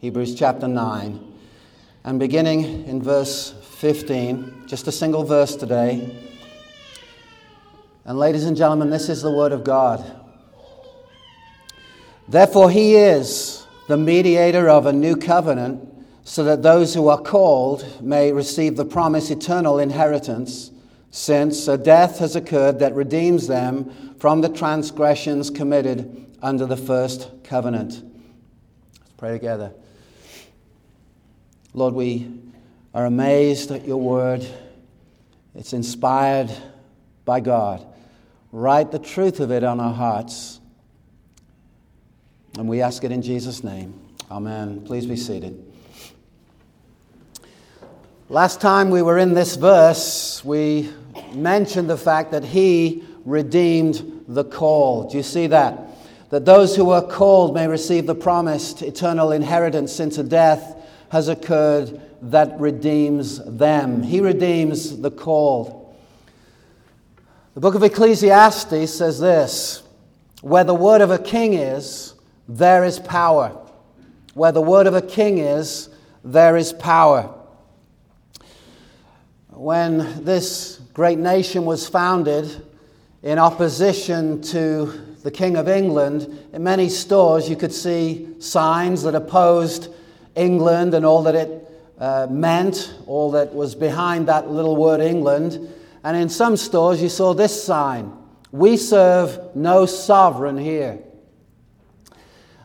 Hebrews chapter 9. And beginning in verse 15, just a single verse today. And ladies and gentlemen, this is the Word of God. Therefore, He is the mediator of a new covenant, so that those who are called may receive the promised eternal inheritance, since a death has occurred that redeems them from the transgressions committed under the first covenant. Let's pray together. Lord, we are amazed at your word. It's inspired by God. Write the truth of it on our hearts. And we ask it in Jesus' name. Amen. Please be seated. Last time we were in this verse, we mentioned the fact that He redeemed the call. Do you see that? That those who are called may receive the promised eternal inheritance into death has occurred that redeems them. He redeems the called. The book of Ecclesiastes says this Where the word of a king is, there is power. Where the word of a king is, there is power. When this great nation was founded in opposition to the King of England, in many stores you could see signs that opposed England and all that it uh, meant, all that was behind that little word England. And in some stores you saw this sign We serve no sovereign here.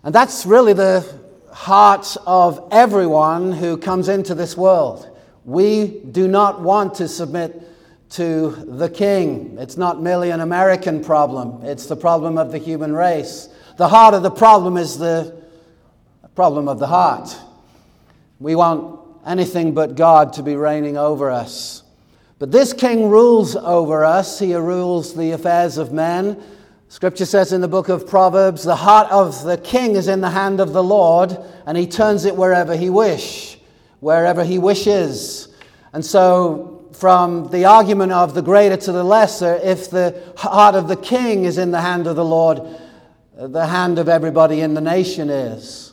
And that's really the heart of everyone who comes into this world. We do not want to submit to the king. It's not merely an American problem, it's the problem of the human race. The heart of the problem is the problem of the heart. We want anything but God to be reigning over us. But this king rules over us, he rules the affairs of men. Scripture says in the book of Proverbs, the heart of the king is in the hand of the Lord, and he turns it wherever he wish, wherever he wishes. And so, from the argument of the greater to the lesser, if the heart of the king is in the hand of the Lord, the hand of everybody in the nation is.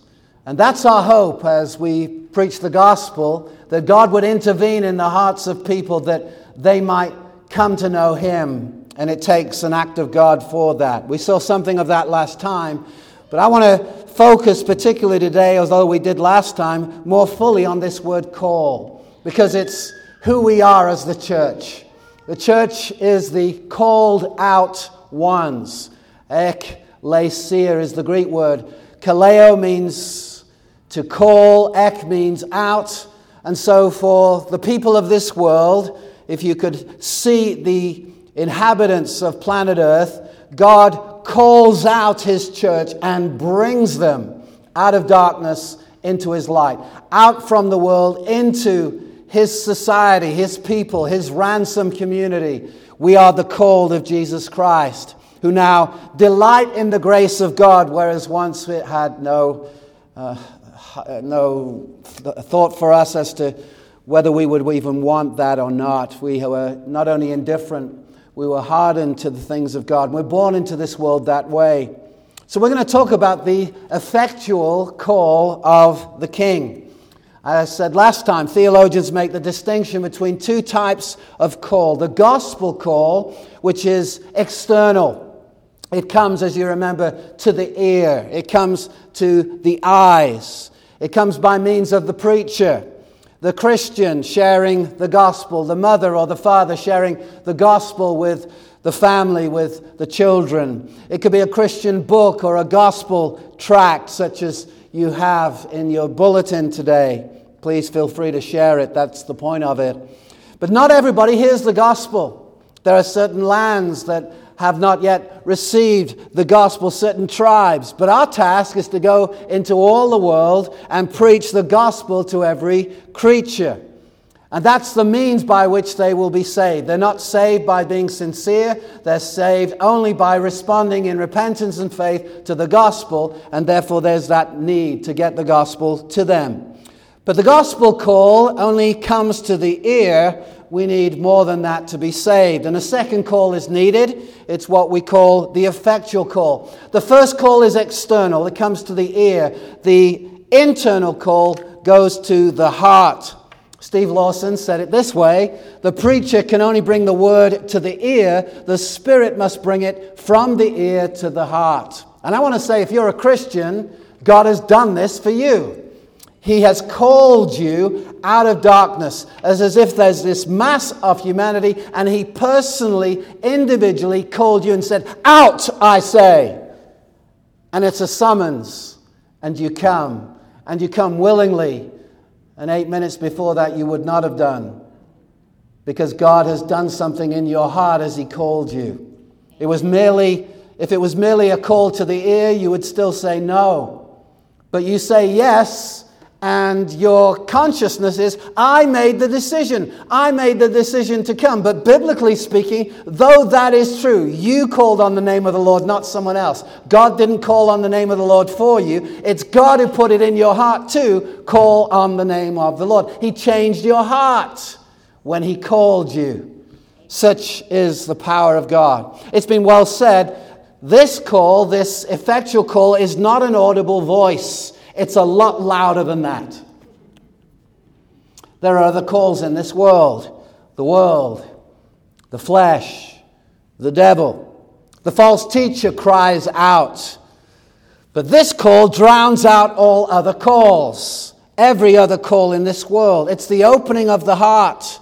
And that's our hope as we preach the gospel that God would intervene in the hearts of people that they might come to know Him. And it takes an act of God for that. We saw something of that last time. But I want to focus particularly today, although we did last time, more fully on this word call. Because it's who we are as the church. The church is the called out ones. Ek lesia is the Greek word. Kaleo means to call, ek means out. And so, for the people of this world, if you could see the inhabitants of planet Earth, God calls out his church and brings them out of darkness into his light, out from the world into his society, his people, his ransom community. We are the called of Jesus Christ, who now delight in the grace of God, whereas once it had no, uh, no thought for us as to whether we would even want that or not. We were not only indifferent, we were hardened to the things of God. We're born into this world that way. So, we're going to talk about the effectual call of the King. I said last time, theologians make the distinction between two types of call the gospel call, which is external. It comes, as you remember, to the ear, it comes to the eyes, it comes by means of the preacher, the Christian sharing the gospel, the mother or the father sharing the gospel with the family, with the children. It could be a Christian book or a gospel tract, such as you have in your bulletin today. Please feel free to share it. That's the point of it. But not everybody hears the gospel. There are certain lands that have not yet received the gospel, certain tribes. But our task is to go into all the world and preach the gospel to every creature. And that's the means by which they will be saved. They're not saved by being sincere, they're saved only by responding in repentance and faith to the gospel, and therefore there's that need to get the gospel to them. But the gospel call only comes to the ear. We need more than that to be saved. And a second call is needed. It's what we call the effectual call. The first call is external, it comes to the ear. The internal call goes to the heart. Steve Lawson said it this way The preacher can only bring the word to the ear, the spirit must bring it from the ear to the heart. And I want to say, if you're a Christian, God has done this for you. He has called you out of darkness, as, as if there's this mass of humanity, and He personally, individually called you and said, Out, I say. And it's a summons, and you come, and you come willingly. And eight minutes before that, you would not have done, because God has done something in your heart as He called you. It was merely, if it was merely a call to the ear, you would still say no. But you say yes and your consciousness is, I made the decision. I made the decision to come. But biblically speaking, though that is true, you called on the name of the Lord, not someone else. God didn't call on the name of the Lord for you. It's God who put it in your heart to call on the name of the Lord. He changed your heart when He called you. Such is the power of God. It's been well said this call, this effectual call, is not an audible voice. It's a lot louder than that. There are other calls in this world the world, the flesh, the devil. The false teacher cries out. But this call drowns out all other calls, every other call in this world. It's the opening of the heart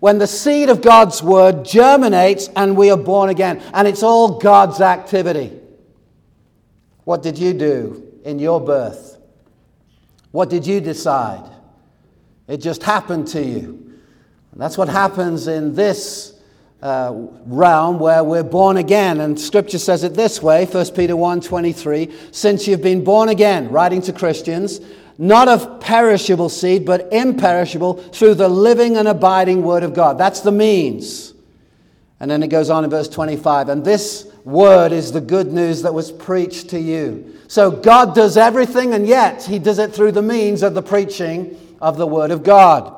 when the seed of God's word germinates and we are born again. And it's all God's activity. What did you do in your birth? What did you decide? It just happened to you. And that's what happens in this uh, realm where we're born again. And scripture says it this way 1 Peter 1 23 Since you've been born again, writing to Christians, not of perishable seed, but imperishable through the living and abiding word of God. That's the means. And then it goes on in verse 25. And this word is the good news that was preached to you. So God does everything, and yet He does it through the means of the preaching of the Word of God.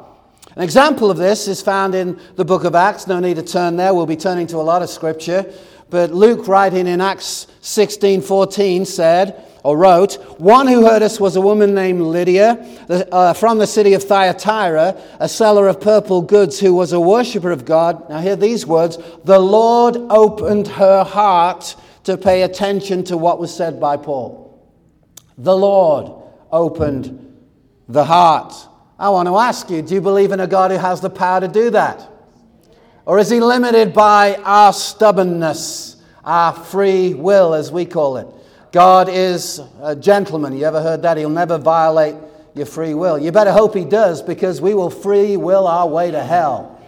An example of this is found in the book of Acts. No need to turn there. We'll be turning to a lot of scripture. But Luke, writing in Acts 16 14, said, or wrote, One who heard us was a woman named Lydia uh, from the city of Thyatira, a seller of purple goods who was a worshiper of God. Now, hear these words The Lord opened her heart to pay attention to what was said by Paul. The Lord opened the heart. I want to ask you do you believe in a God who has the power to do that? Or is he limited by our stubbornness, our free will, as we call it? God is a gentleman. You ever heard that? He'll never violate your free will. You better hope he does because we will free will our way to hell.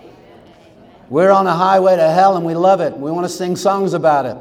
We're on a highway to hell and we love it. We want to sing songs about it.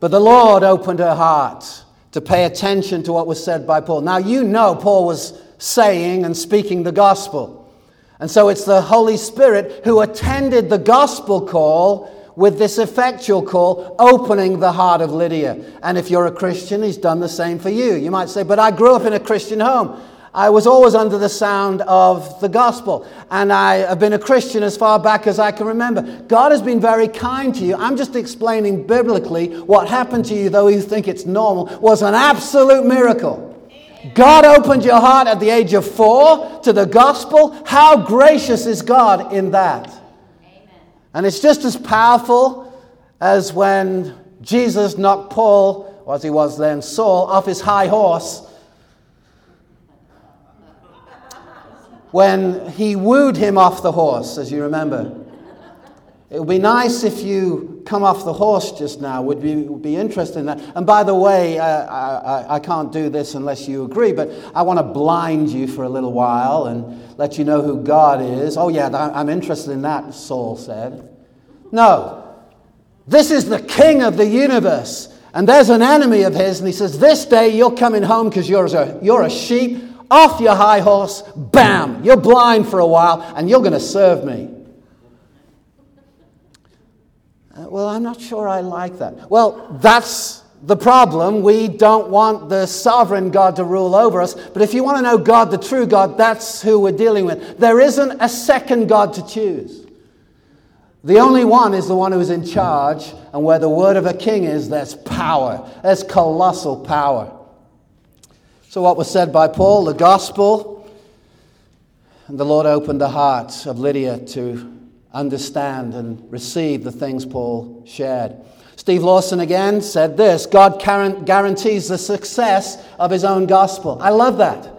But the Lord opened her heart to pay attention to what was said by Paul. Now, you know Paul was saying and speaking the gospel. And so it's the Holy Spirit who attended the gospel call with this effectual call, opening the heart of Lydia. And if you're a Christian, he's done the same for you. You might say, But I grew up in a Christian home. I was always under the sound of the gospel, and I have been a Christian as far back as I can remember. God has been very kind to you. I'm just explaining biblically what happened to you, though you think it's normal, was an absolute miracle. God opened your heart at the age of four to the gospel. How gracious is God in that? And it's just as powerful as when Jesus knocked Paul, or as he was then, Saul, off his high horse when he wooed him off the horse, as you remember. It would be nice if you come off the horse just now. Would be, would be interested in that. And by the way, uh, I, I can't do this unless you agree, but I want to blind you for a little while and let you know who God is. Oh, yeah, I'm interested in that, Saul said. No. This is the king of the universe. And there's an enemy of his, and he says, This day you're coming home because you're a, you're a sheep, off your high horse, bam, you're blind for a while, and you're going to serve me. Uh, well, I'm not sure I like that. Well, that's the problem. We don't want the sovereign God to rule over us. But if you want to know God, the true God, that's who we're dealing with. There isn't a second God to choose. The only one is the one who is in charge, and where the word of a king is, there's power. There's colossal power. So, what was said by Paul? The gospel. And the Lord opened the heart of Lydia to understand and receive the things Paul shared. Steve Lawson again said this God guarantees the success of his own gospel. I love that.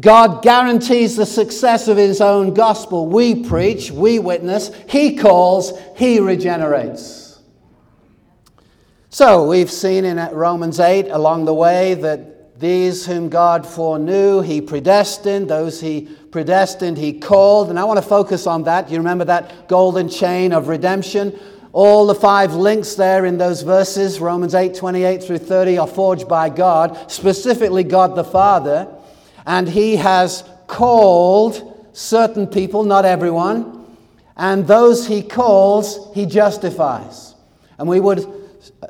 God guarantees the success of his own gospel. We preach, we witness, he calls, he regenerates. So we've seen in uh, Romans 8 along the way that these whom God foreknew, he predestined. Those he predestined, he called. And I want to focus on that. You remember that golden chain of redemption? All the five links there in those verses, Romans 8 28 through 30, are forged by God, specifically God the Father and he has called certain people, not everyone, and those he calls, he justifies. And we would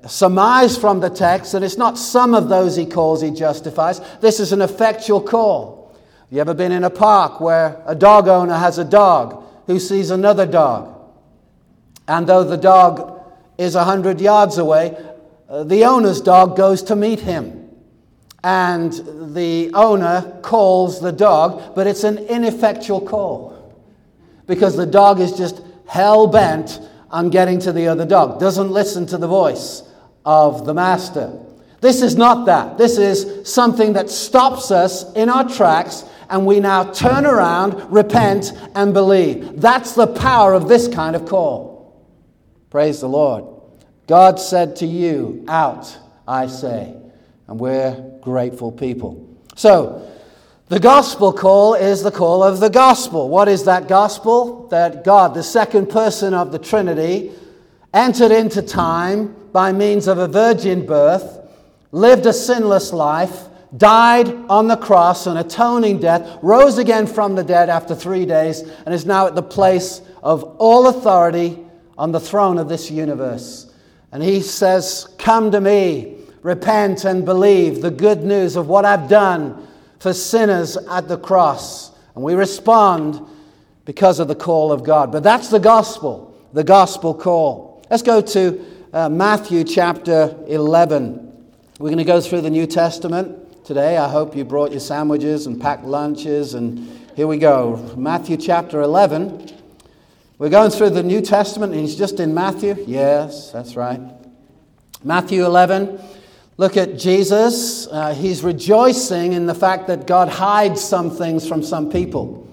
surmise from the text that it's not some of those he calls he justifies. This is an effectual call. You ever been in a park where a dog owner has a dog who sees another dog? And though the dog is a hundred yards away, uh, the owner's dog goes to meet him and the owner calls the dog, but it's an ineffectual call because the dog is just hell bent on getting to the other dog, doesn't listen to the voice of the master. This is not that. This is something that stops us in our tracks and we now turn around, repent, and believe. That's the power of this kind of call. Praise the Lord. God said to you, Out, I say and we're grateful people. So, the gospel call is the call of the gospel. What is that gospel? That God, the second person of the Trinity, entered into time by means of a virgin birth, lived a sinless life, died on the cross, an atoning death, rose again from the dead after three days, and is now at the place of all authority on the throne of this universe. And he says, Come to me repent and believe the good news of what I've done for sinners at the cross. And we respond because of the call of God. But that's the gospel, the gospel call. Let's go to uh, Matthew chapter 11. We're going to go through the New Testament today. I hope you brought your sandwiches and packed lunches. And here we go. Matthew chapter 11. We're going through the New Testament, and he's just in Matthew. Yes, that's right. Matthew 11. Look at Jesus. Uh, he's rejoicing in the fact that God hides some things from some people.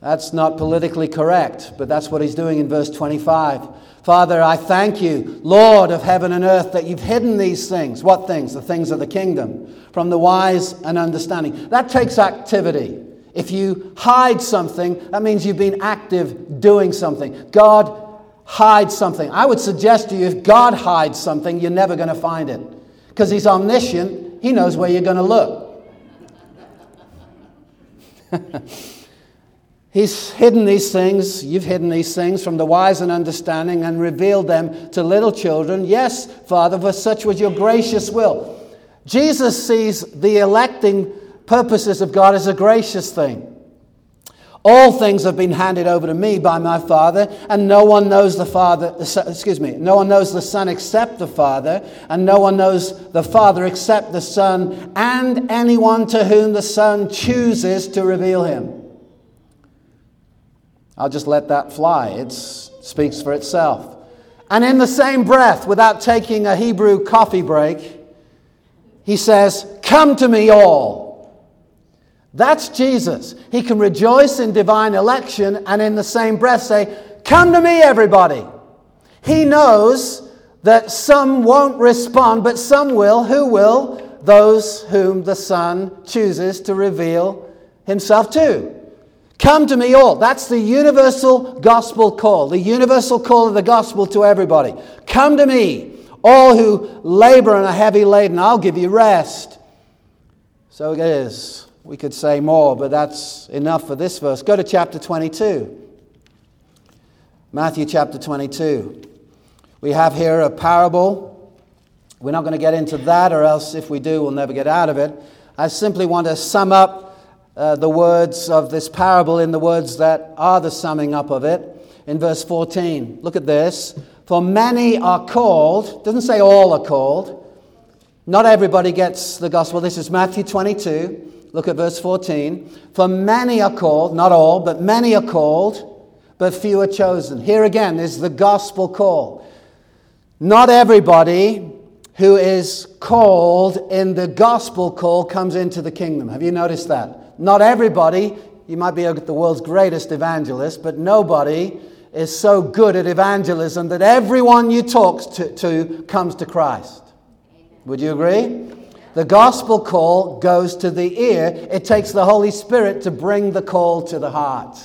That's not politically correct, but that's what he's doing in verse 25. Father, I thank you, Lord of heaven and earth, that you've hidden these things. What things? The things of the kingdom from the wise and understanding. That takes activity. If you hide something, that means you've been active doing something. God hides something. I would suggest to you if God hides something, you're never going to find it because he's omniscient, he knows where you're going to look. he's hidden these things, you've hidden these things from the wise and understanding and revealed them to little children. Yes, Father, for such was your gracious will. Jesus sees the electing purposes of God as a gracious thing. All things have been handed over to me by my Father, and no one knows the Father, excuse me, no one knows the Son except the Father, and no one knows the Father except the Son, and anyone to whom the Son chooses to reveal him. I'll just let that fly. It speaks for itself. And in the same breath, without taking a Hebrew coffee break, he says, Come to me all that's Jesus. He can rejoice in divine election and in the same breath say, Come to me, everybody. He knows that some won't respond, but some will. Who will? Those whom the Son chooses to reveal himself to. Come to me all. That's the universal gospel call, the universal call of the gospel to everybody. Come to me, all who labor and are heavy laden. I'll give you rest. So it is. We could say more, but that's enough for this verse. Go to chapter 22. Matthew chapter 22. We have here a parable. We're not going to get into that, or else if we do, we'll never get out of it. I simply want to sum up uh, the words of this parable in the words that are the summing up of it. In verse 14, look at this. For many are called, doesn't say all are called, Not everybody gets the gospel. This is Matthew 22. Look at verse 14. For many are called, not all, but many are called, but few are chosen. Here again is the gospel call. Not everybody who is called in the gospel call comes into the kingdom. Have you noticed that? Not everybody, you might be the world's greatest evangelist, but nobody is so good at evangelism that everyone you talk to, to comes to Christ. Would you agree? The gospel call goes to the ear. It takes the Holy Spirit to bring the call to the heart.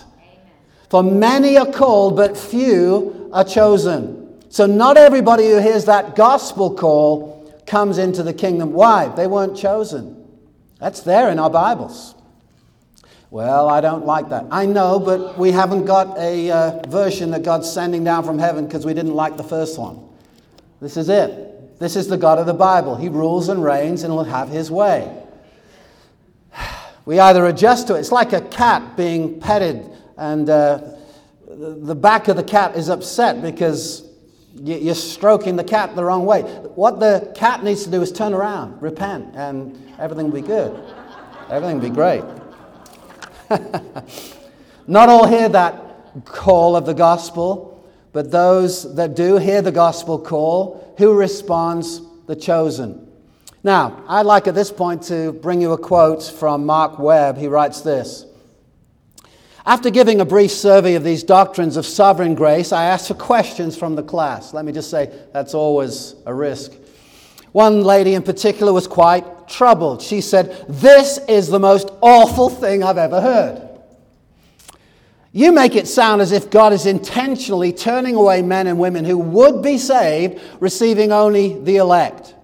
For many are called, but few are chosen. So, not everybody who hears that gospel call comes into the kingdom. Why? They weren't chosen. That's there in our Bibles. Well, I don't like that. I know, but we haven't got a uh, version that God's sending down from heaven because we didn't like the first one. This is it. This is the God of the Bible. He rules and reigns and will have his way. We either adjust to it. It's like a cat being petted, and uh, the back of the cat is upset because you're stroking the cat the wrong way. What the cat needs to do is turn around, repent, and everything will be good. Everything will be great. Not all hear that call of the gospel, but those that do hear the gospel call, who responds? The chosen. Now, I'd like at this point to bring you a quote from Mark Webb. He writes this. After giving a brief survey of these doctrines of sovereign grace, I asked for questions from the class. Let me just say, that's always a risk. One lady in particular was quite troubled. She said, This is the most awful thing I've ever heard. You make it sound as if God is intentionally turning away men and women who would be saved, receiving only the elect.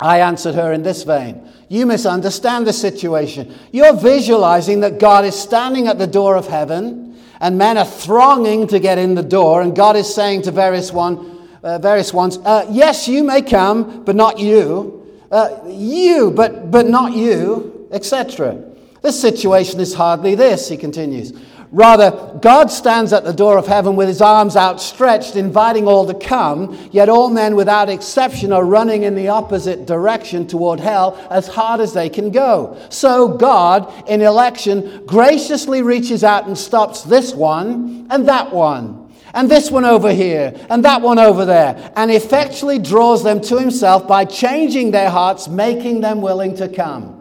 I answered her in this vein You misunderstand the situation. You're visualizing that God is standing at the door of heaven and men are thronging to get in the door, and God is saying to various, one, uh, various ones, uh, Yes, you may come, but not you. Uh, you, but, but not you, etc. This situation is hardly this, he continues. Rather, God stands at the door of heaven with his arms outstretched, inviting all to come, yet all men without exception are running in the opposite direction toward hell as hard as they can go. So God, in election, graciously reaches out and stops this one and that one, and this one over here, and that one over there, and effectually draws them to himself by changing their hearts, making them willing to come.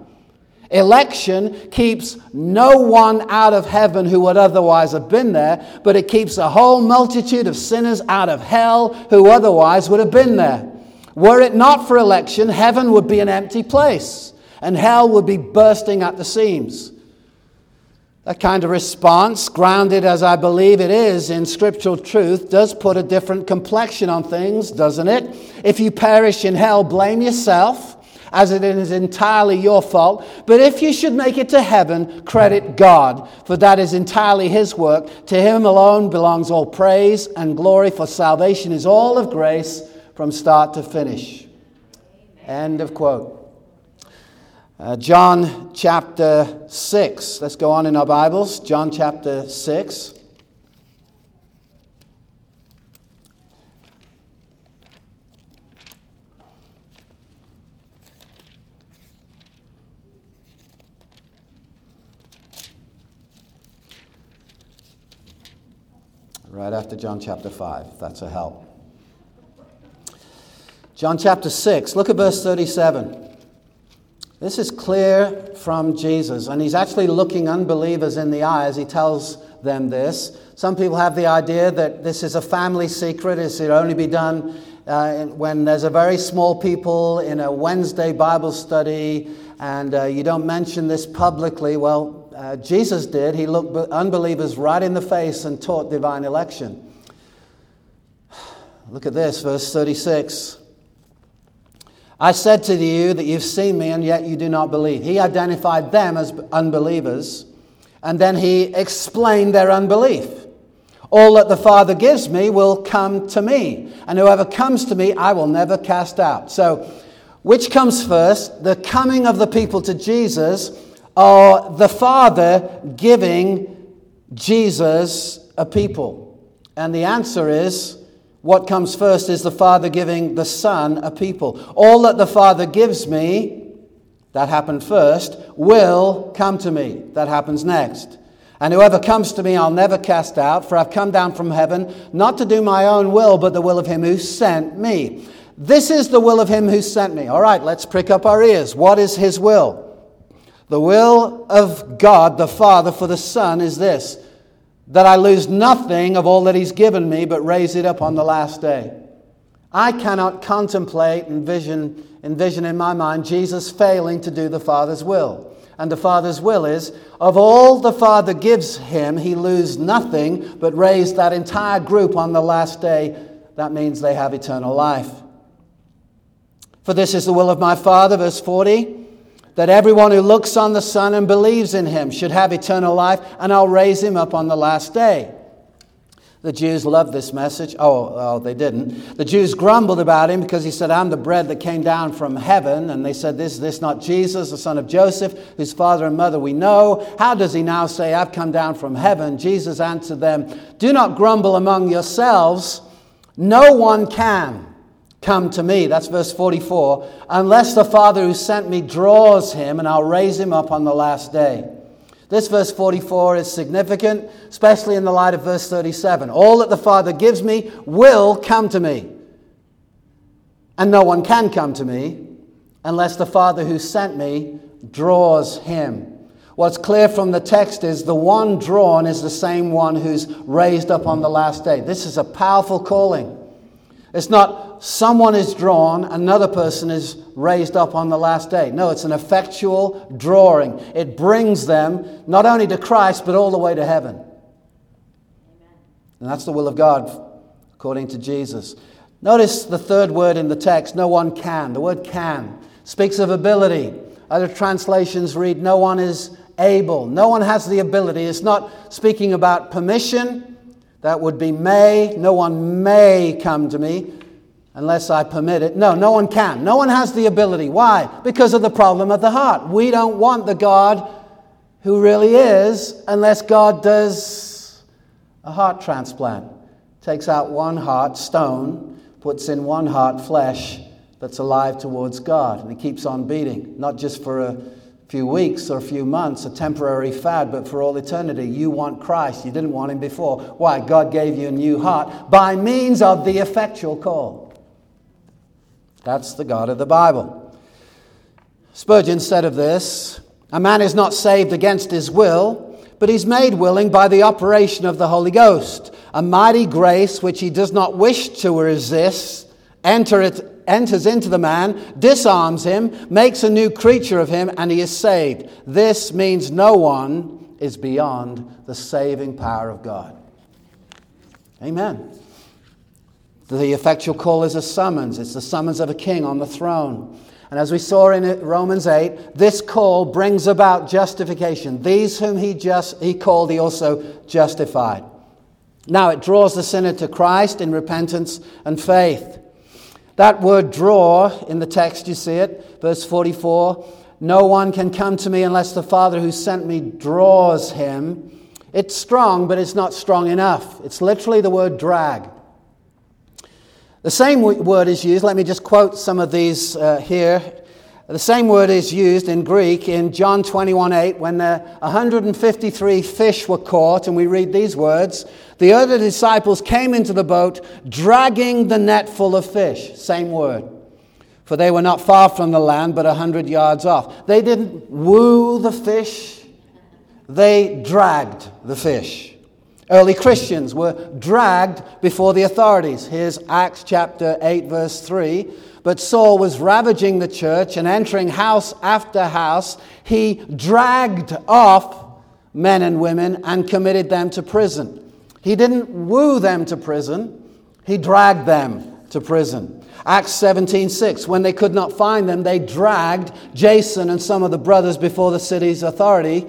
Election keeps no one out of heaven who would otherwise have been there, but it keeps a whole multitude of sinners out of hell who otherwise would have been there. Were it not for election, heaven would be an empty place, and hell would be bursting at the seams. That kind of response, grounded as I believe it is in scriptural truth, does put a different complexion on things, doesn't it? If you perish in hell, blame yourself as it is entirely your fault. But if you should make it to heaven, credit God, for that is entirely His work. To Him alone belongs all praise and glory, for salvation is all of grace from start to finish. End of quote. Uh, John chapter 6. Let's go on in our Bibles. John chapter 6. Right after John chapter 5. That's a help. John chapter 6, look at verse 37. This is clear from Jesus, and he's actually looking unbelievers in the eye as he tells them this. Some people have the idea that this is a family secret, it should only be done uh, when there's a very small people in a Wednesday Bible study, and uh, you don't mention this publicly. Well, uh, Jesus did. He looked unbelievers right in the face and taught divine election. Look at this, verse 36. I said to you that you've seen me and yet you do not believe. He identified them as unbelievers and then he explained their unbelief. All that the Father gives me will come to me, and whoever comes to me I will never cast out. So, which comes first? The coming of the people to Jesus or the Father giving Jesus a people? And the answer is What comes first is the Father giving the Son a people. All that the Father gives me, that happened first, will come to me. That happens next. And whoever comes to me, I'll never cast out, for I've come down from heaven not to do my own will, but the will of him who sent me. This is the will of him who sent me. All right, let's prick up our ears. What is his will? The will of God the Father for the Son is this that I lose nothing of all that he's given me, but raise it up on the last day. I cannot contemplate and envision, envision in my mind Jesus failing to do the Father's will. And the Father's will is, of all the Father gives him, he lose nothing, but raise that entire group on the last day. That means they have eternal life. For this is the will of my Father, verse 40, that everyone who looks on the Son and believes in him should have eternal life, and I'll raise him up on the last day. The Jews loved this message. Oh, oh, they didn't. The Jews grumbled about him because he said, I'm the bread that came down from heaven. And they said, This is this not Jesus, the son of Joseph, whose father and mother we know? How does he now say, I've come down from heaven? Jesus answered them, Do not grumble among yourselves. No one can come to me. That's verse 44. Unless the Father who sent me draws him, and I'll raise him up on the last day. This verse 44 is significant, especially in the light of verse 37. All that the Father gives me will come to me. And no one can come to me unless the Father who sent me draws him. What's clear from the text is the one drawn is the same one who's raised up on the last day. This is a powerful calling. It's not someone is drawn, another person is raised up on the last day. No, it's an effectual drawing. It brings them not only to Christ, but all the way to heaven. And that's the will of God, according to Jesus. Notice the third word in the text no one can. The word can speaks of ability. Other translations read, no one is able. No one has the ability. It's not speaking about permission. That would be may. No one may come to me unless I permit it. No, no one can. No one has the ability. Why? Because of the problem of the heart. We don't want the God who really is unless God does a heart transplant. Takes out one heart, stone, puts in one heart, flesh, that's alive towards God. And it keeps on beating, not just for a few weeks or a few months, a temporary fad, but for all eternity. You want Christ. You didn't want him before. Why? God gave you a new heart by means of the effectual call. That's the God of the Bible. Spurgeon said of this A man is not saved against his will, but he's made willing by the operation of the Holy Ghost. A mighty grace which he does not wish to resist, enter it enters into the man, disarms him, makes a new creature of him, and he is saved. This means no one is beyond the saving power of God. Amen. The effectual call is a summons, it's the summons of a king on the throne. And as we saw in Romans 8, this call brings about justification. These whom he, just, he called, he also justified. Now it draws the sinner to Christ in repentance and faith. That word draw in the text, you see it, verse 44 no one can come to me unless the Father who sent me draws him. It's strong, but it's not strong enough. It's literally the word drag. The same word is used, let me just quote some of these uh, here. The same word is used in Greek in John 21 8 when the 153 fish were caught, and we read these words The other disciples came into the boat, dragging the net full of fish. Same word. For they were not far from the land, but a hundred yards off. They didn't woo the fish, they dragged the fish. Early Christians were dragged before the authorities. Here's Acts chapter 8, verse 3. But Saul was ravaging the church and entering house after house. He dragged off men and women and committed them to prison. He didn't woo them to prison, he dragged them to prison. Acts 17:6 when they could not find them they dragged Jason and some of the brothers before the city's authority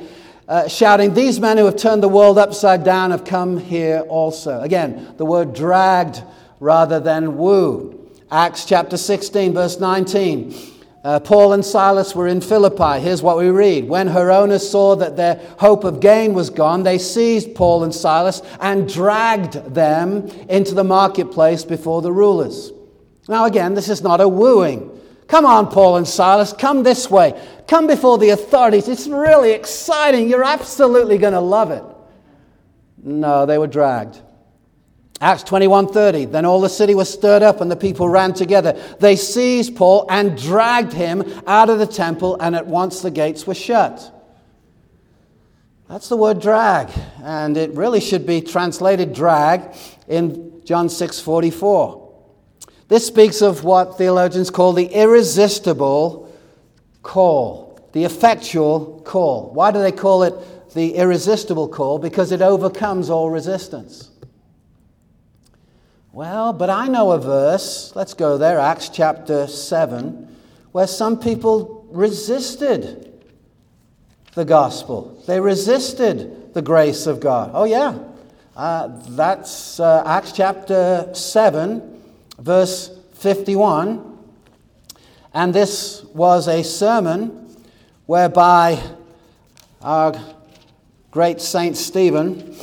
uh, shouting, These men who have turned the world upside down have come here also. Again, the word dragged rather than woo. Acts chapter 16, verse 19. Uh, Paul and Silas were in Philippi. Here's what we read. When her owners saw that their hope of gain was gone, they seized Paul and Silas and dragged them into the marketplace before the rulers. Now, again, this is not a wooing. Come on, Paul and Silas, come this way. Come before the authorities. It's really exciting. You're absolutely going to love it. No, they were dragged. Acts 21:30 Then all the city was stirred up and the people ran together. They seized Paul and dragged him out of the temple and at once the gates were shut. That's the word drag and it really should be translated drag in John 6:44. This speaks of what theologians call the irresistible call, the effectual call. Why do they call it the irresistible call? Because it overcomes all resistance. Well, but I know a verse, let's go there, Acts chapter 7, where some people resisted the gospel. They resisted the grace of God. Oh, yeah. Uh, that's uh, Acts chapter 7, verse 51. And this was a sermon whereby our great Saint Stephen,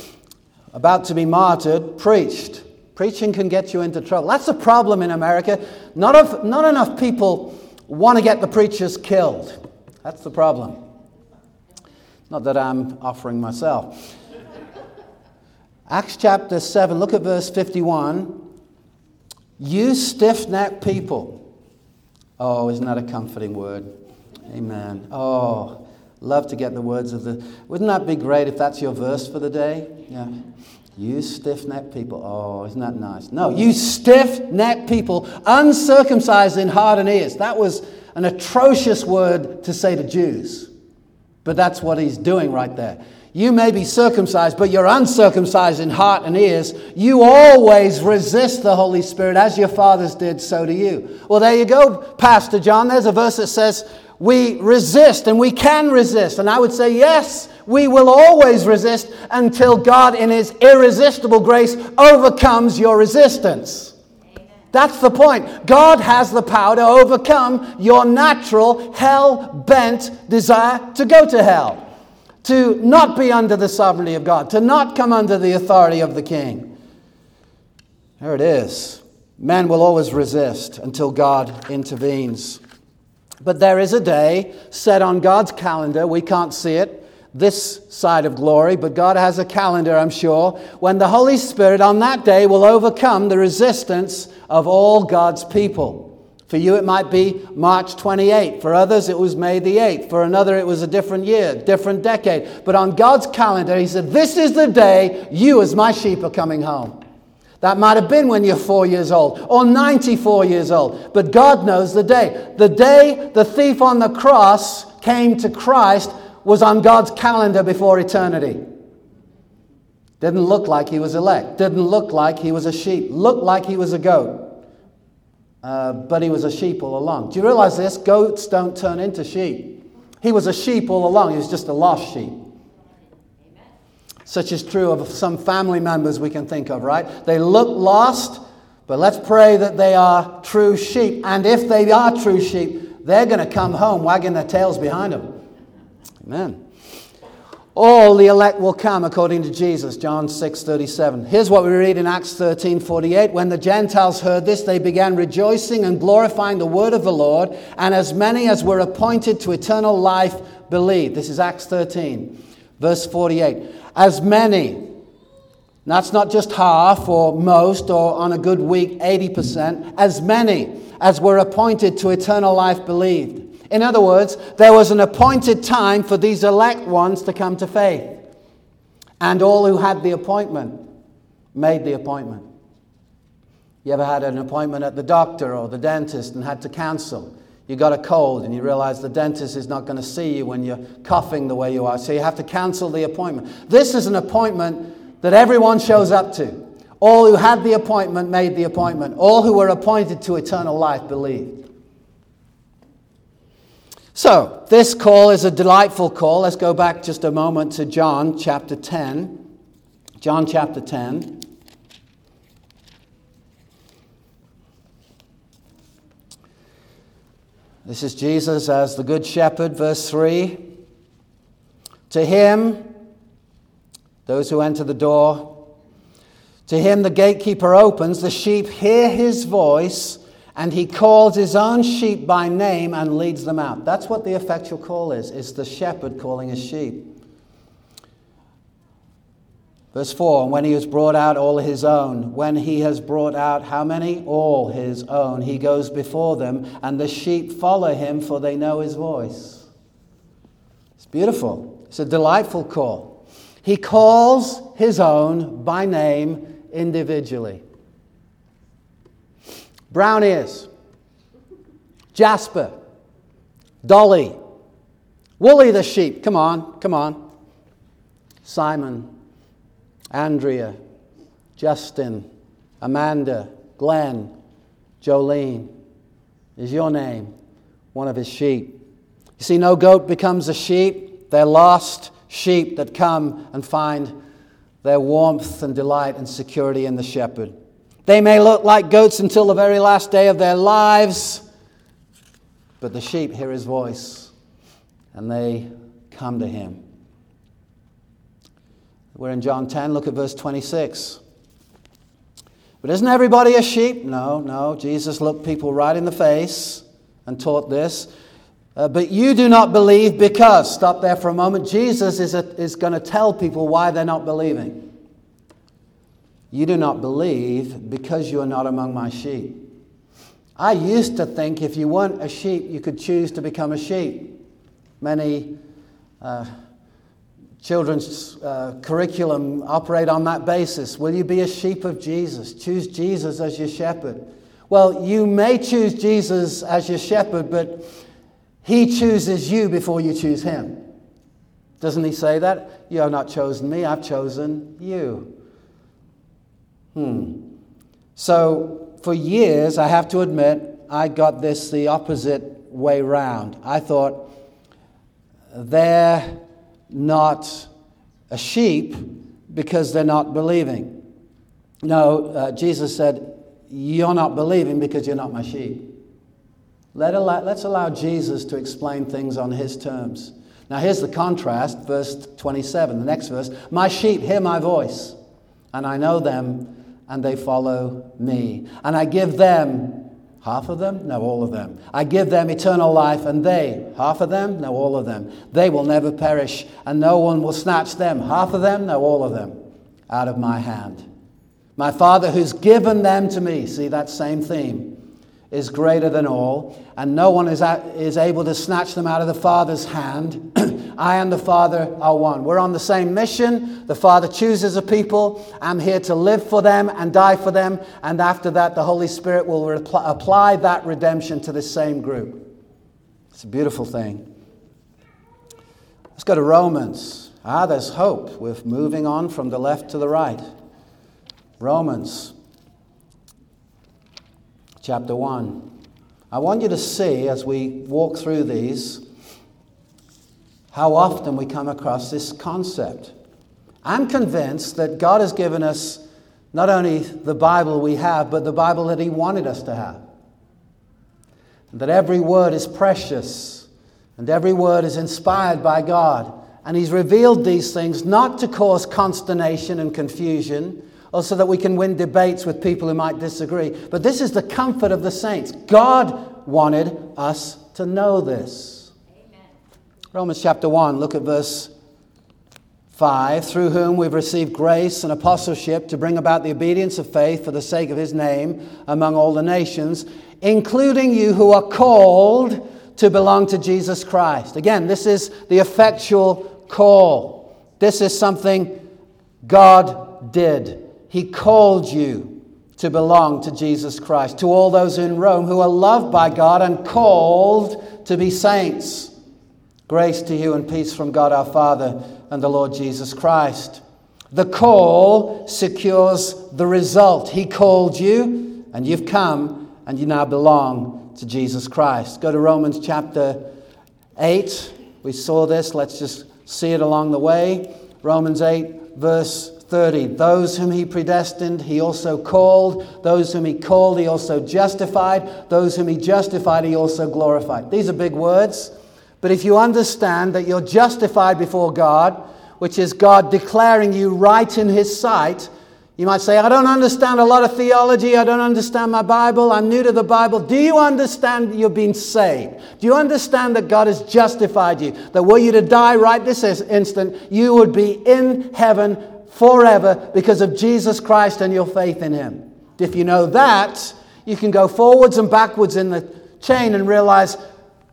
about to be martyred, preached. Preaching can get you into trouble. That's the problem in America. Not, of, not enough people want to get the preachers killed. That's the problem. Not that I'm offering myself. Acts chapter 7, look at verse 51. You stiff necked people. Oh, isn't that a comforting word? Amen. Oh, love to get the words of the. Wouldn't that be great if that's your verse for the day? Yeah. You stiff necked people. Oh, isn't that nice? No, you stiff necked people, uncircumcised in heart and ears. That was an atrocious word to say to Jews. But that's what he's doing right there. You may be circumcised, but you're uncircumcised in heart and ears. You always resist the Holy Spirit as your fathers did, so do you. Well, there you go, Pastor John. There's a verse that says, we resist and we can resist. And I would say, yes, we will always resist until God, in His irresistible grace, overcomes your resistance. That's the point. God has the power to overcome your natural, hell bent desire to go to hell, to not be under the sovereignty of God, to not come under the authority of the king. There it is. Man will always resist until God intervenes. But there is a day set on God's calendar. We can't see it this side of glory, but God has a calendar, I'm sure, when the Holy Spirit on that day will overcome the resistance of all God's people. For you, it might be March 28. For others, it was May the 8th. For another, it was a different year, different decade. But on God's calendar, He said, This is the day you, as my sheep, are coming home. That might have been when you're four years old or 94 years old, but God knows the day. The day the thief on the cross came to Christ was on God's calendar before eternity. Didn't look like he was elect, didn't look like he was a sheep, looked like he was a goat. Uh, but he was a sheep all along. Do you realize this? Goats don't turn into sheep. He was a sheep all along, he was just a lost sheep. Such is true of some family members we can think of, right? They look lost, but let's pray that they are true sheep. And if they are true sheep, they're going to come home wagging their tails behind them. Amen. All the elect will come according to Jesus, John 6 37. Here's what we read in Acts 13 48. When the Gentiles heard this, they began rejoicing and glorifying the word of the Lord, and as many as were appointed to eternal life believed. This is Acts 13, verse 48 as many. That's not just half or most or on a good week, 80%. As many as were appointed to eternal life believed. In other words, there was an appointed time for these elect ones to come to faith. And all who had the appointment made the appointment. You ever had an appointment at the doctor or the dentist and had to cancel? you got a cold and you realize the dentist is not going to see you when you're coughing the way you are, so you have to cancel the appointment. This is an appointment that everyone shows up to. All who had the appointment made the appointment. All who were appointed to eternal life believed. So, this call is a delightful call. Let's go back just a moment to John chapter 10. John chapter 10. This is Jesus as the Good Shepherd, verse 3. To him, those who enter the door, to him the gatekeeper opens, the sheep hear his voice, and he calls his own sheep by name and leads them out. That's what the effectual call is. It's the shepherd calling his sheep. Verse 4 And when he has brought out all his own, when he has brought out how many? All his own, he goes before them, and the sheep follow him, for they know his voice. It's beautiful. It's a delightful call. He calls his own by name individually. Brown ears, Jasper, Dolly, Woolly the sheep. Come on, come on. Simon, Andrea, Justin, Amanda, Glenn, Jolene is your name, one of his sheep. You see, no goat becomes a sheep. They're lost sheep that come and find their warmth and delight and security in the shepherd. They may look like goats until the very last day of their lives, but the sheep hear his voice and they come to him. We're in John 10, look at verse 26. But isn't everybody a sheep? No, no. Jesus looked people right in the face and taught this. Uh, but you do not believe because, stop there for a moment, Jesus is, is going to tell people why they're not believing. You do not believe because you are not among my sheep. I used to think if you weren't a sheep, you could choose to become a sheep. Many uh, children's uh, curriculum operate on that basis. Will you be a sheep of Jesus? Choose Jesus as your shepherd. Well, you may choose Jesus as your shepherd, but he chooses you before you choose him. Doesn't he say that? You have not chosen me, I've chosen you. Hmm. So, for years, I have to admit, I got this the opposite way round. I thought, they're not a sheep because they're not believing. No, uh, Jesus said, You're not believing because you're not my sheep. Let let's allow Jesus to explain things on his terms. Now, here's the contrast, verse 27, the next verse. My sheep hear my voice, and I know them, and they follow me. And I give them Half of them? No, all of them. I give them eternal life, and they, half of them? No, all of them. They will never perish, and no one will snatch them. Half of them? No, all of them. Out of my hand. My Father who's given them to me, see that same theme, is greater than all, and no one is, at, is able to snatch them out of the Father's hand. I and the Father are one. We're on the same mission. The Father chooses a people. I'm here to live for them and die for them. And after that, the Holy Spirit will apply that redemption to the same group. It's a beautiful thing. Let's go to Romans. Ah, there's hope. We're moving on from the left to the right. Romans chapter 1. I want you to see as we walk through these how often we come across this concept. I'm convinced that God has given us not only the Bible we have, but the Bible that He wanted us to have. That every word is precious and every word is inspired by God. And He's revealed these things not to cause consternation and confusion, or so that we can win debates with people who might disagree, but this is the comfort of the saints. God wanted us to know this. Romans chapter 1, look at verse 5. Through whom we've received grace and apostleship to bring about the obedience of faith for the sake of his name among all the nations, including you who are called to belong to Jesus Christ. Again, this is the effectual call. This is something God did. He called you to belong to Jesus Christ. To all those in Rome who are loved by God and called to be saints. Grace to you and peace from God our Father and the Lord Jesus Christ. The call secures the result. He called you, and you've come, and you now belong to Jesus Christ. Go to Romans chapter 8. We saw this. Let's just see it along the way. Romans 8, verse 30. Those whom he predestined, he also called. Those whom he called, he also justified. Those whom he justified, he also glorified. These are big words. But if you understand that you're justified before God, which is God declaring you right in his sight, you might say, I don't understand a lot of theology. I don't understand my Bible. I'm new to the Bible. Do you understand you've been saved? Do you understand that God has justified you? That were you to die right this instant, you would be in heaven forever because of Jesus Christ and your faith in Him. If you know that, you can go forwards and backwards in the chain and realize,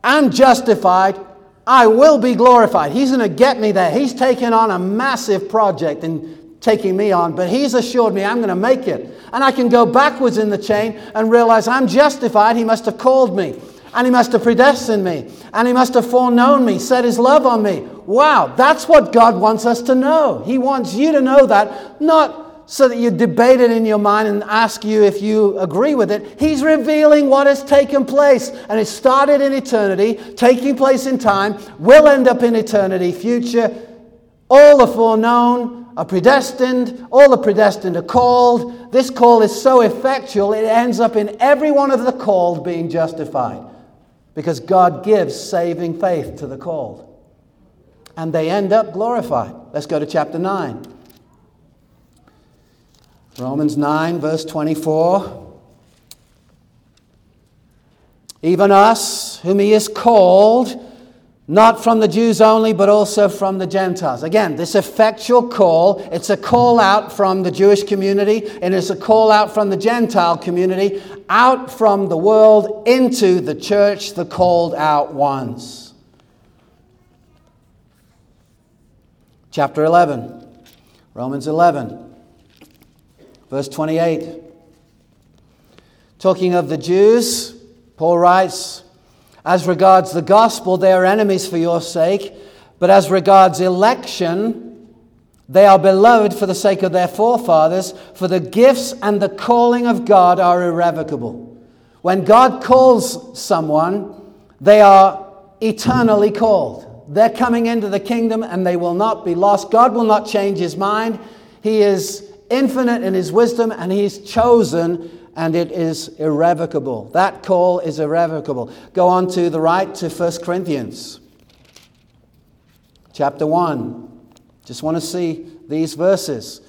I'm justified. I will be glorified. He's going to get me there. He's taken on a massive project and taking me on, but He's assured me I'm going to make it. And I can go backwards in the chain and realize I'm justified. He must have called me, and He must have predestined me, and He must have foreknown me, set His love on me. Wow, that's what God wants us to know. He wants you to know that, not so that you debate it in your mind and ask you if you agree with it. He's revealing what has taken place. And it started in eternity, taking place in time, will end up in eternity, future. All the foreknown, are predestined, all the predestined are called. This call is so effectual, it ends up in every one of the called being justified because God gives saving faith to the called. And they end up glorified. Let's go to chapter 9. Romans 9, verse 24. Even us, whom he has called, not from the Jews only, but also from the Gentiles. Again, this effectual call, it's a call out from the Jewish community, and it's a call out from the Gentile community, out from the world into the church, the called out ones. Chapter 11, Romans 11, verse 28. Talking of the Jews, Paul writes, as regards the gospel, they are enemies for your sake, but as regards election, they are beloved for the sake of their forefathers, for the gifts and the calling of God are irrevocable. When God calls someone, they are eternally called. They're coming into the kingdom and they will not be lost. God will not change his mind. He is infinite in his wisdom and he's chosen and it is irrevocable. That call is irrevocable. Go on to the right to 1 Corinthians chapter 1. Just want to see these verses.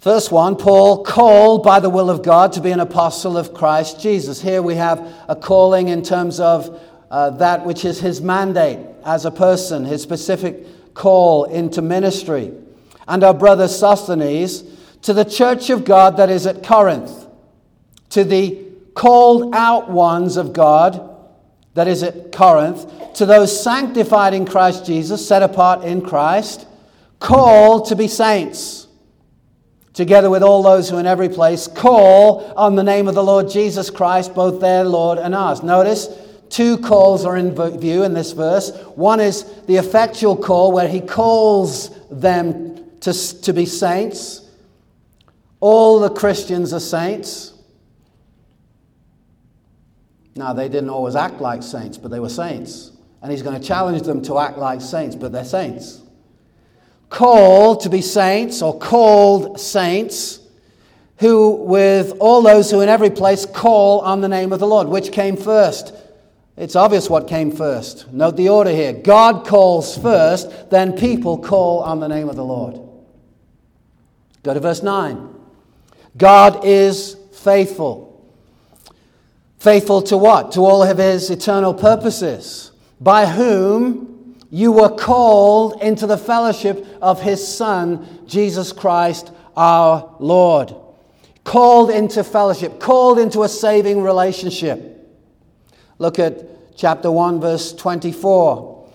First one, Paul called by the will of God to be an apostle of Christ Jesus. Here we have a calling in terms of uh, that which is his mandate as a person, his specific call into ministry. And our brother Sosthenes to the church of God that is at Corinth to the called out ones of God, that is at Corinth, to those sanctified in Christ Jesus, set apart in Christ, called to be saints, together with all those who in every place call on the name of the Lord Jesus Christ, both their Lord and ours. Notice two calls are in view in this verse. One is the effectual call, where he calls them to, to be saints. All the Christians are saints. Now, they didn't always act like saints, but they were saints. And he's going to challenge them to act like saints, but they're saints. Called to be saints, or called saints, who, with all those who in every place call on the name of the Lord. Which came first? It's obvious what came first. Note the order here God calls first, then people call on the name of the Lord. Go to verse 9. God is faithful. Faithful to what? To all of his eternal purposes, by whom you were called into the fellowship of his Son, Jesus Christ our Lord. Called into fellowship, called into a saving relationship. Look at chapter 1, verse 24.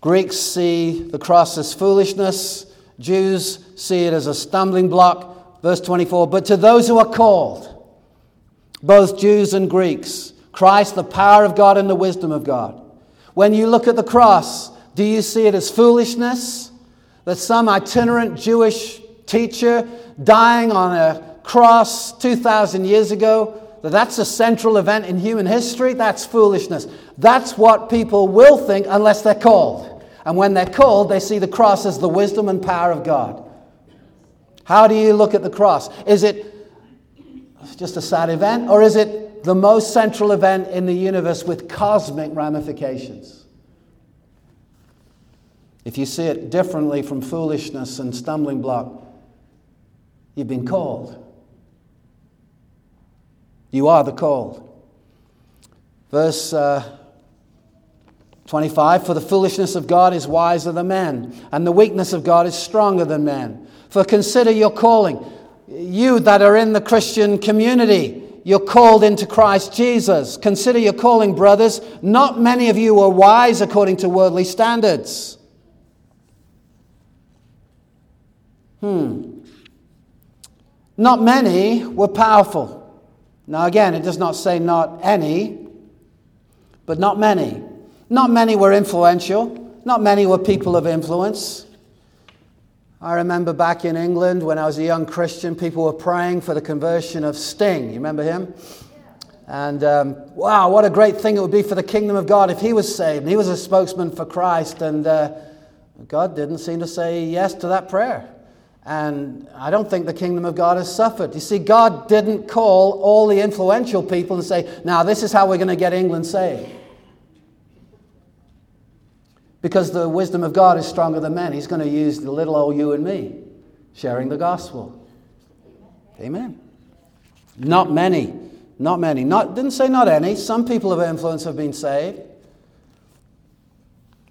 Greeks see the cross as foolishness, Jews see it as a stumbling block. Verse 24, but to those who are called, both Jews and Greeks. Christ, the power of God and the wisdom of God. When you look at the cross, do you see it as foolishness? That some itinerant Jewish teacher dying on a cross 2,000 years ago, that that's a central event in human history? That's foolishness. That's what people will think unless they're called. And when they're called, they see the cross as the wisdom and power of God. How do you look at the cross? Is it just a sad event, or is it the most central event in the universe with cosmic ramifications? If you see it differently from foolishness and stumbling block, you've been called. You are the called. Verse uh, 25 For the foolishness of God is wiser than men, and the weakness of God is stronger than men. For consider your calling. You that are in the Christian community, you're called into Christ Jesus. Consider your calling, brothers. Not many of you are wise according to worldly standards. Hmm. Not many were powerful. Now, again, it does not say not any, but not many. Not many were influential. Not many were people of influence. I remember back in England when I was a young Christian, people were praying for the conversion of Sting. You remember him? And um, wow, what a great thing it would be for the kingdom of God if he was saved. And he was a spokesman for Christ, and uh, God didn't seem to say yes to that prayer. And I don't think the kingdom of God has suffered. You see, God didn't call all the influential people and say, now this is how we're going to get England saved. Because the wisdom of God is stronger than men. He's going to use the little old you and me sharing the gospel. Amen. Not many. Not many. Not, didn't say not any. Some people of influence have been saved.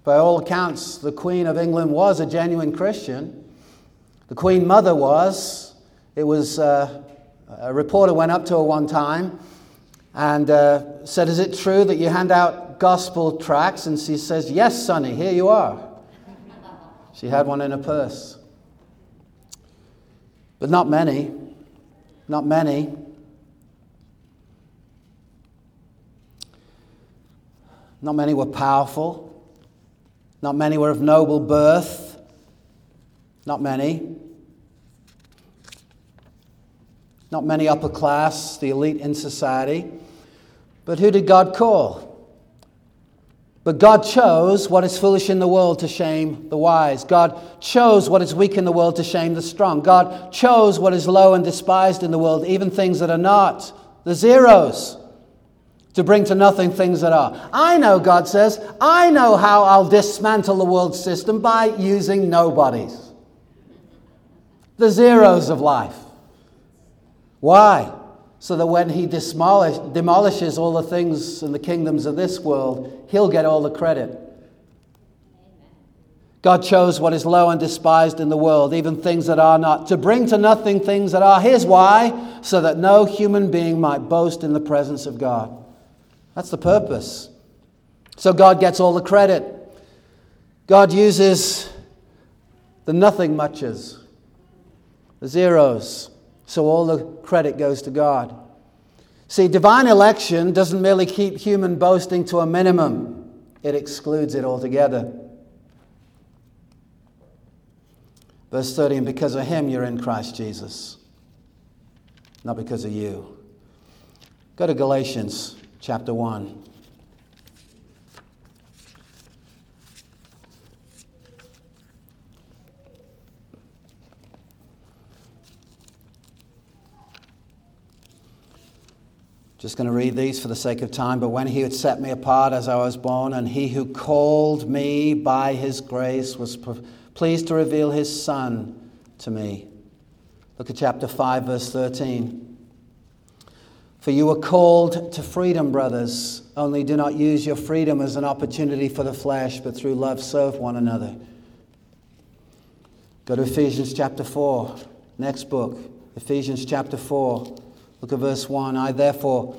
By all accounts, the Queen of England was a genuine Christian. The Queen Mother was. It was uh, a reporter went up to her one time and uh, said, Is it true that you hand out gospel tracts? And she says, Yes, Sonny, here you are. She had one in her purse. But not many. Not many. Not many were powerful. Not many were of noble birth. Not many. Not many upper class, the elite in society. But who did God call? But God chose what is foolish in the world to shame the wise. God chose what is weak in the world to shame the strong. God chose what is low and despised in the world, even things that are not, the zeros, to bring to nothing things that are. I know, God says, I know how I'll dismantle the world system by using nobodies the zeros of life. Why? So that when he demolish, demolishes all the things and the kingdoms of this world, he'll get all the credit. God chose what is low and despised in the world, even things that are not, to bring to nothing things that are. Here's why so that no human being might boast in the presence of God. That's the purpose. So God gets all the credit. God uses the nothing muches zeros. So all the credit goes to God. See, divine election doesn't merely keep human boasting to a minimum, it excludes it altogether. Verse 30 And because of him, you're in Christ Jesus, not because of you. Go to Galatians chapter 1. Just going to read these for the sake of time. But when he had set me apart as I was born, and he who called me by his grace was pleased to reveal his Son to me. Look at chapter 5, verse 13. For you were called to freedom, brothers. Only do not use your freedom as an opportunity for the flesh, but through love serve one another. Go to Ephesians chapter 4, next book. Ephesians chapter 4. Look at verse 1. I, therefore,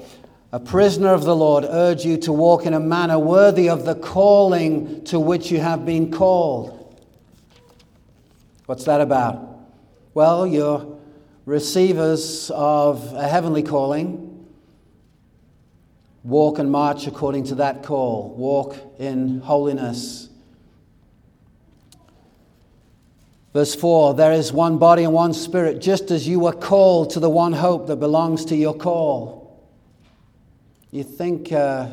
a prisoner of the Lord, urge you to walk in a manner worthy of the calling to which you have been called. What's that about? Well, you're receivers of a heavenly calling. Walk and march according to that call. Walk in holiness. Verse 4 There is one body and one spirit, just as you were called to the one hope that belongs to your call. You think uh,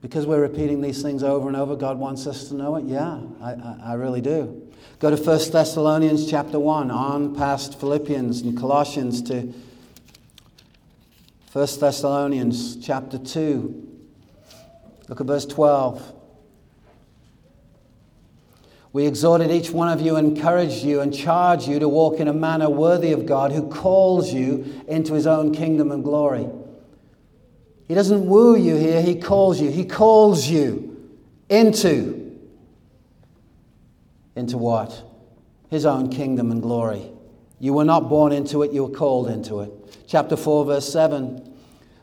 Because we're repeating these things over and over, God wants us to know it? Yeah, I, I, I really do. Go to 1 Thessalonians chapter 1, on past Philippians and Colossians to 1 Thessalonians chapter 2. Look at verse 12. We exhorted each one of you, encouraged you, and charged you to walk in a manner worthy of God who calls you into his own kingdom and glory. He doesn't woo you here, he calls you. He calls you into. Into what? His own kingdom and glory. You were not born into it, you were called into it. Chapter 4, verse 7.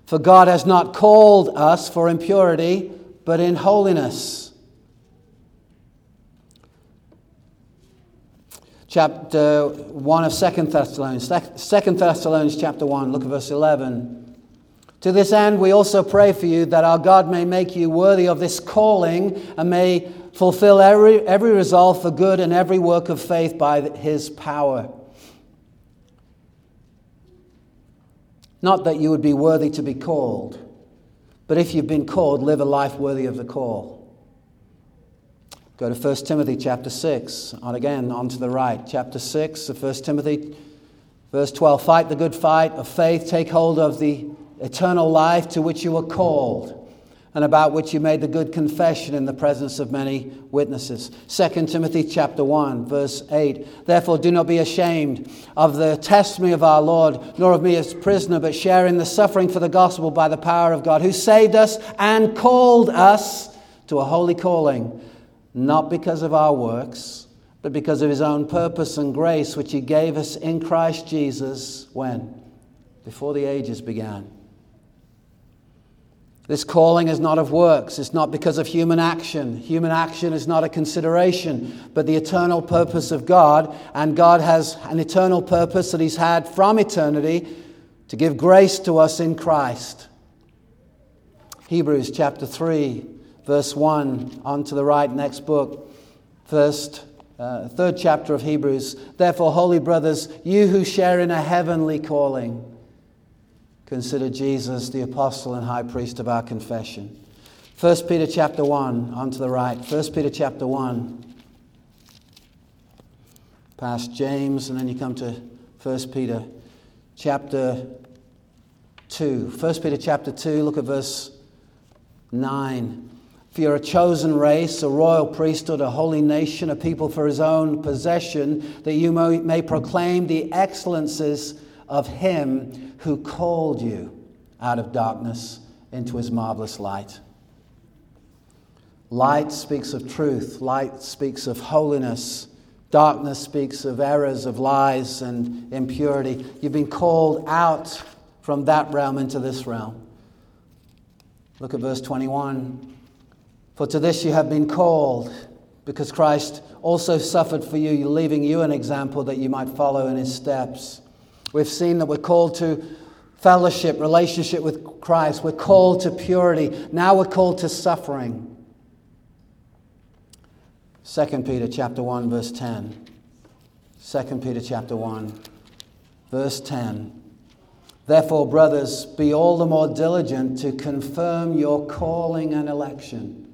For God has not called us for impurity, but in holiness. Chapter 1 of 2 Thessalonians. 2 Thessalonians chapter 1, look at verse 11. To this end, we also pray for you that our God may make you worthy of this calling and may fulfill every, every resolve for good and every work of faith by his power. Not that you would be worthy to be called, but if you've been called, live a life worthy of the call. Go to 1 Timothy chapter 6, on again, on to the right. Chapter 6 of 1 Timothy, verse 12. Fight the good fight of faith, take hold of the eternal life to which you were called and about which you made the good confession in the presence of many witnesses. 2 Timothy chapter 1 verse 8. Therefore do not be ashamed of the testimony of our Lord, nor of me as prisoner, but share in the suffering for the gospel by the power of God, who saved us and called us to a holy calling, not because of our works, but because of his own purpose and grace which he gave us in Christ Jesus when before the ages began this calling is not of works. It's not because of human action. Human action is not a consideration, but the eternal purpose of God. And God has an eternal purpose that He's had from eternity to give grace to us in Christ. Hebrews chapter 3, verse 1, on to the right, next book. First, uh, third chapter of Hebrews. Therefore, holy brothers, you who share in a heavenly calling, consider Jesus the apostle and high priest of our confession. 1 Peter chapter 1, on to the right. 1 Peter chapter 1, past James, and then you come to 1 Peter chapter 2. 1 Peter chapter 2, look at verse 9. For you're a chosen race, a royal priesthood, a holy nation, a people for his own possession, that you may, proclaim the excellences of him who called you out of darkness into his marvelous light. Light speaks of truth, light speaks of holiness. Darkness speaks of errors, of lies, and impurity. You've been called out from that realm into this realm. Look at verse 21. For to this you have been called, because Christ also suffered for you, leaving you an example that you might follow in his steps. We've seen that we're called to fellowship, relationship with Christ. We're called to purity. Now we're called to suffering. 2 Peter chapter 1 verse 10. 2 Peter chapter 1 verse 10. Therefore, brothers, be all the more diligent to confirm your calling and election.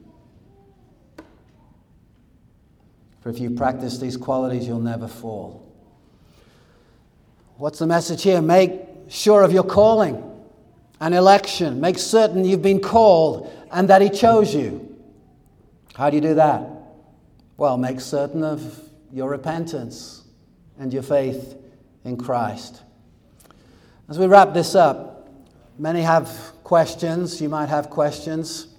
For if you practice these qualities, you'll never fall. What's the message here? Make sure of your calling and election. Make certain you've been called and that He chose you. How do you do that? Well, make certain of your repentance and your faith in Christ. As we wrap this up, many have questions. You might have questions.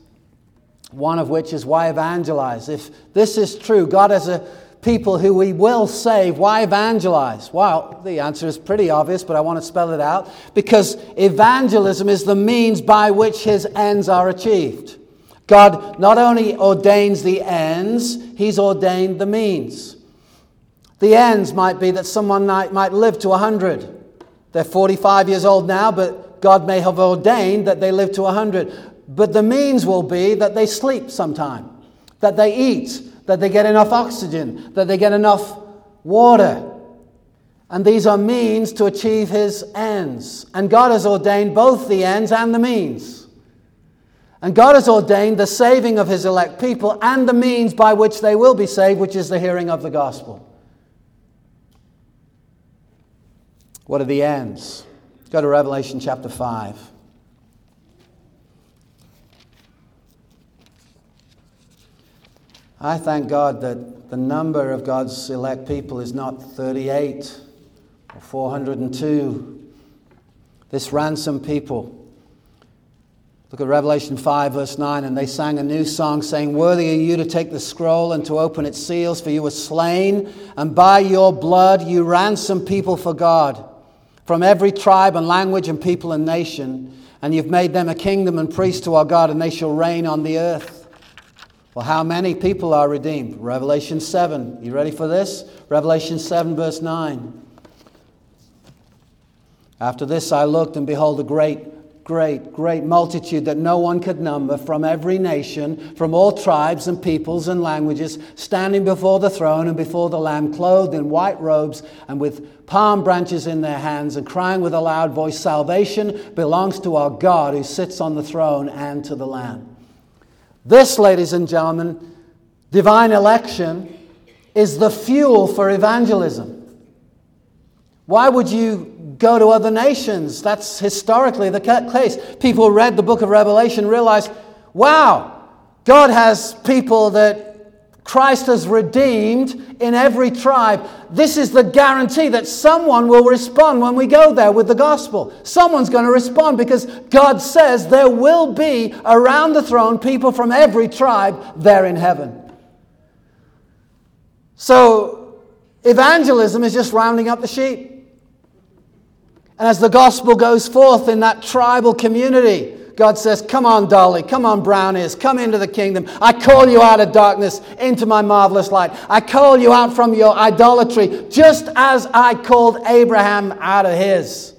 One of which is why evangelize? If this is true, God has a people who we will save. Why evangelize? Well, the answer is pretty obvious, but I want to spell it out. Because evangelism is the means by which his ends are achieved. God not only ordains the ends, he's ordained the means. The ends might be that someone might, might live to 100. They're 45 years old now, but God may have ordained that they live to 100. But the means will be that they sleep sometime, that they eat, that they get enough oxygen, that they get enough water. And these are means to achieve his ends. And God has ordained both the ends and the means. And God has ordained the saving of his elect people and the means by which they will be saved, which is the hearing of the gospel. What are the ends? Go to Revelation chapter 5. I thank God that the number of God's elect people is not 38 or 402. This ransom people Look at Revelation 5, verse 9. And they sang a new song, saying, Worthy are you to take the scroll and to open its seals, for you were slain, and by your blood you ransomed people for God from every tribe and language and people and nation. And you've made them a kingdom and priests to our God, and they shall reign on the earth. Well, how many people are redeemed? Revelation 7. You ready for this? Revelation 7, verse 9. After this I looked, and behold, a great great, great multitude that no one could number from every nation, from all tribes and peoples and languages, standing before the throne and before the Lamb, clothed in white robes and with palm branches in their hands, and crying with a loud voice, Salvation belongs to our God who sits on the throne and to the Lamb. This, ladies and gentlemen, divine election is the fuel for evangelism. Why would you go to other nations. That's historically the case. People read the book of Revelation realize, wow, God has people that Christ has redeemed in every tribe. This is the guarantee that someone will respond when we go there with the gospel. Someone's going to respond because God says there will be around the throne people from every tribe there in heaven. So, evangelism is just rounding up the sheep. And as the gospel goes forth in that tribal community, God says, Come on, Dolly, come on, Brownies, come into the kingdom. I call you out of darkness into my marvelous light. I call you out from your idolatry, just as I called Abraham out of his.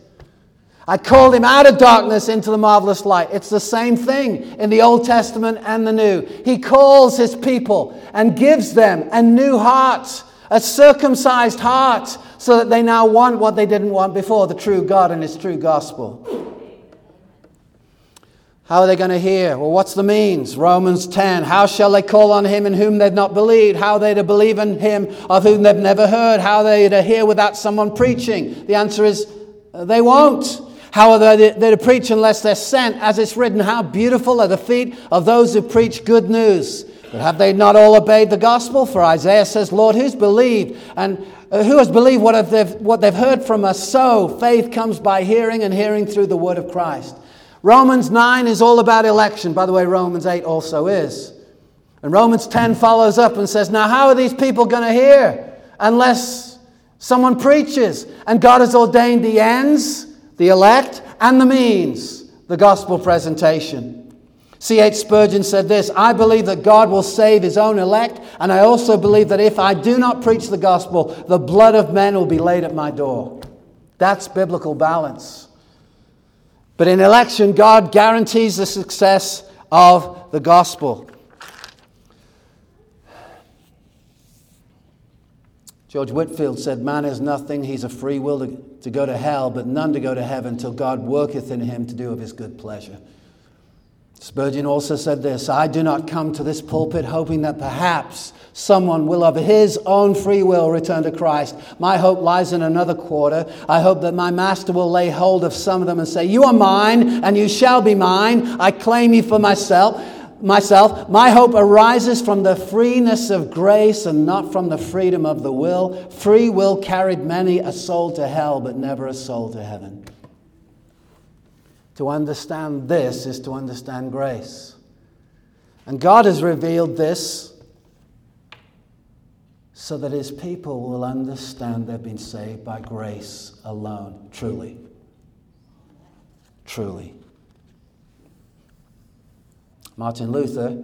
I called him out of darkness into the marvelous light. It's the same thing in the Old Testament and the New. He calls his people and gives them a new heart, a circumcised heart, so that they now want what they didn't want before the true God and His true gospel. How are they going to hear? Well, what's the means? Romans 10. How shall they call on him in whom they've not believed? How are they to believe in him of whom they've never heard? How are they to hear without someone preaching? The answer is uh, they won't. How are they to preach unless they're sent? As it's written, how beautiful are the feet of those who preach good news. But have they not all obeyed the gospel? For Isaiah says, Lord, who's believed? And uh, who has believed what they've, what they've heard from us? So faith comes by hearing, and hearing through the word of Christ. Romans 9 is all about election. By the way, Romans 8 also is. And Romans 10 follows up and says, Now, how are these people going to hear unless someone preaches? And God has ordained the ends, the elect, and the means, the gospel presentation. C.H. Spurgeon said this I believe that God will save his own elect, and I also believe that if I do not preach the gospel, the blood of men will be laid at my door. That's biblical balance. But in election, God guarantees the success of the gospel. George Whitefield said, Man is nothing, he's a free will to, to go to hell, but none to go to heaven till God worketh in him to do of his good pleasure. Spurgeon also said this I do not come to this pulpit hoping that perhaps someone will of his own free will return to Christ. My hope lies in another quarter. I hope that my master will lay hold of some of them and say, You are mine, and you shall be mine. I claim you for myself. Myself, my hope arises from the freeness of grace and not from the freedom of the will. Free will carried many a soul to hell, but never a soul to heaven. To understand this is to understand grace. And God has revealed this so that his people will understand they've been saved by grace alone, truly. Truly. Martin Luther,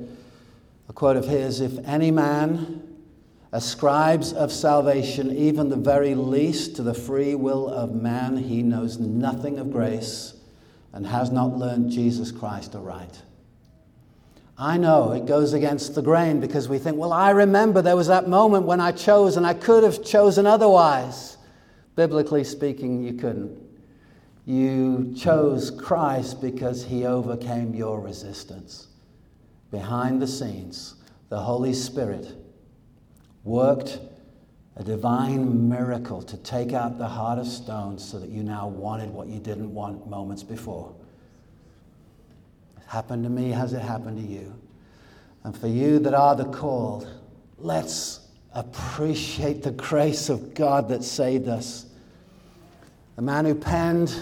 a quote of his If any man ascribes of salvation even the very least to the free will of man, he knows nothing of grace and has not learned Jesus Christ aright. I know it goes against the grain because we think, well, I remember there was that moment when I chose and I could have chosen otherwise. Biblically speaking, you couldn't. You chose Christ because he overcame your resistance. behind the scenes, the Holy Spirit worked a divine miracle to take out the heart of stone so that you now wanted what you didn't want moments before. It happened to me, has it happened to you? And for you that are the called, let's appreciate the grace of God that saved us. The man who penned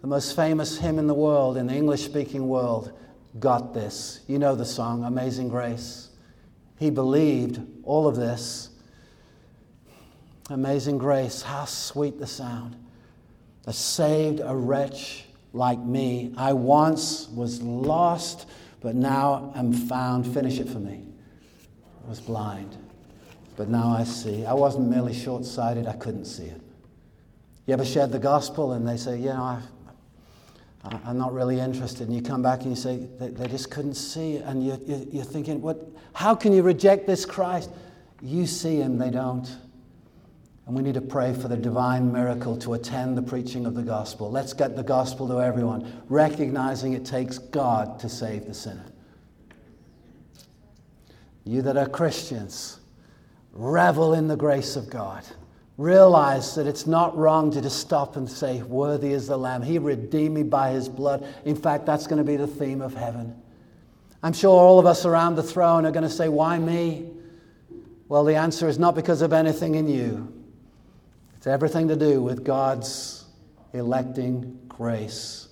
the most famous hymn in the world, in the English speaking world, got this. You know the song, Amazing Grace. He believed all of this. Amazing grace, how sweet the sound. that saved a wretch like me. I once was lost, but now am found. Finish it for me. I was blind, but now I see. I wasn't merely short sighted, I couldn't see it. You ever shared the gospel and they say, you know, I, I'm not really interested. And you come back and you say, they, they just couldn't see. it." And you, you, you're thinking, what, how can you reject this Christ? You see him, they don't. And we need to pray for the divine miracle to attend the preaching of the gospel. Let's get the gospel to everyone, recognizing it takes God to save the sinner. You that are Christians, revel in the grace of God. Realize that it's not wrong to just stop and say, Worthy is the Lamb. He redeemed me by his blood. In fact, that's going to be the theme of heaven. I'm sure all of us around the throne are going to say, Why me? Well, the answer is not because of anything in you, it's everything to do with God's electing grace.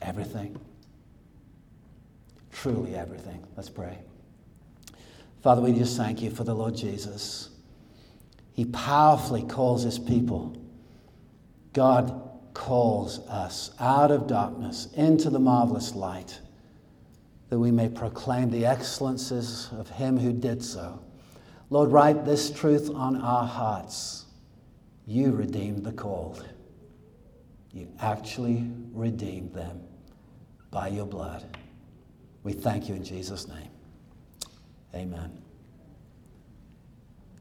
Everything. Truly everything. Let's pray. Father, we just thank you for the Lord Jesus. He powerfully calls his people. God calls us out of darkness into the marvelous light that we may proclaim the excellences of him who did so. Lord, write this truth on our hearts. You redeemed the called. You actually redeemed them by your blood. We thank you in Jesus' name. Amen.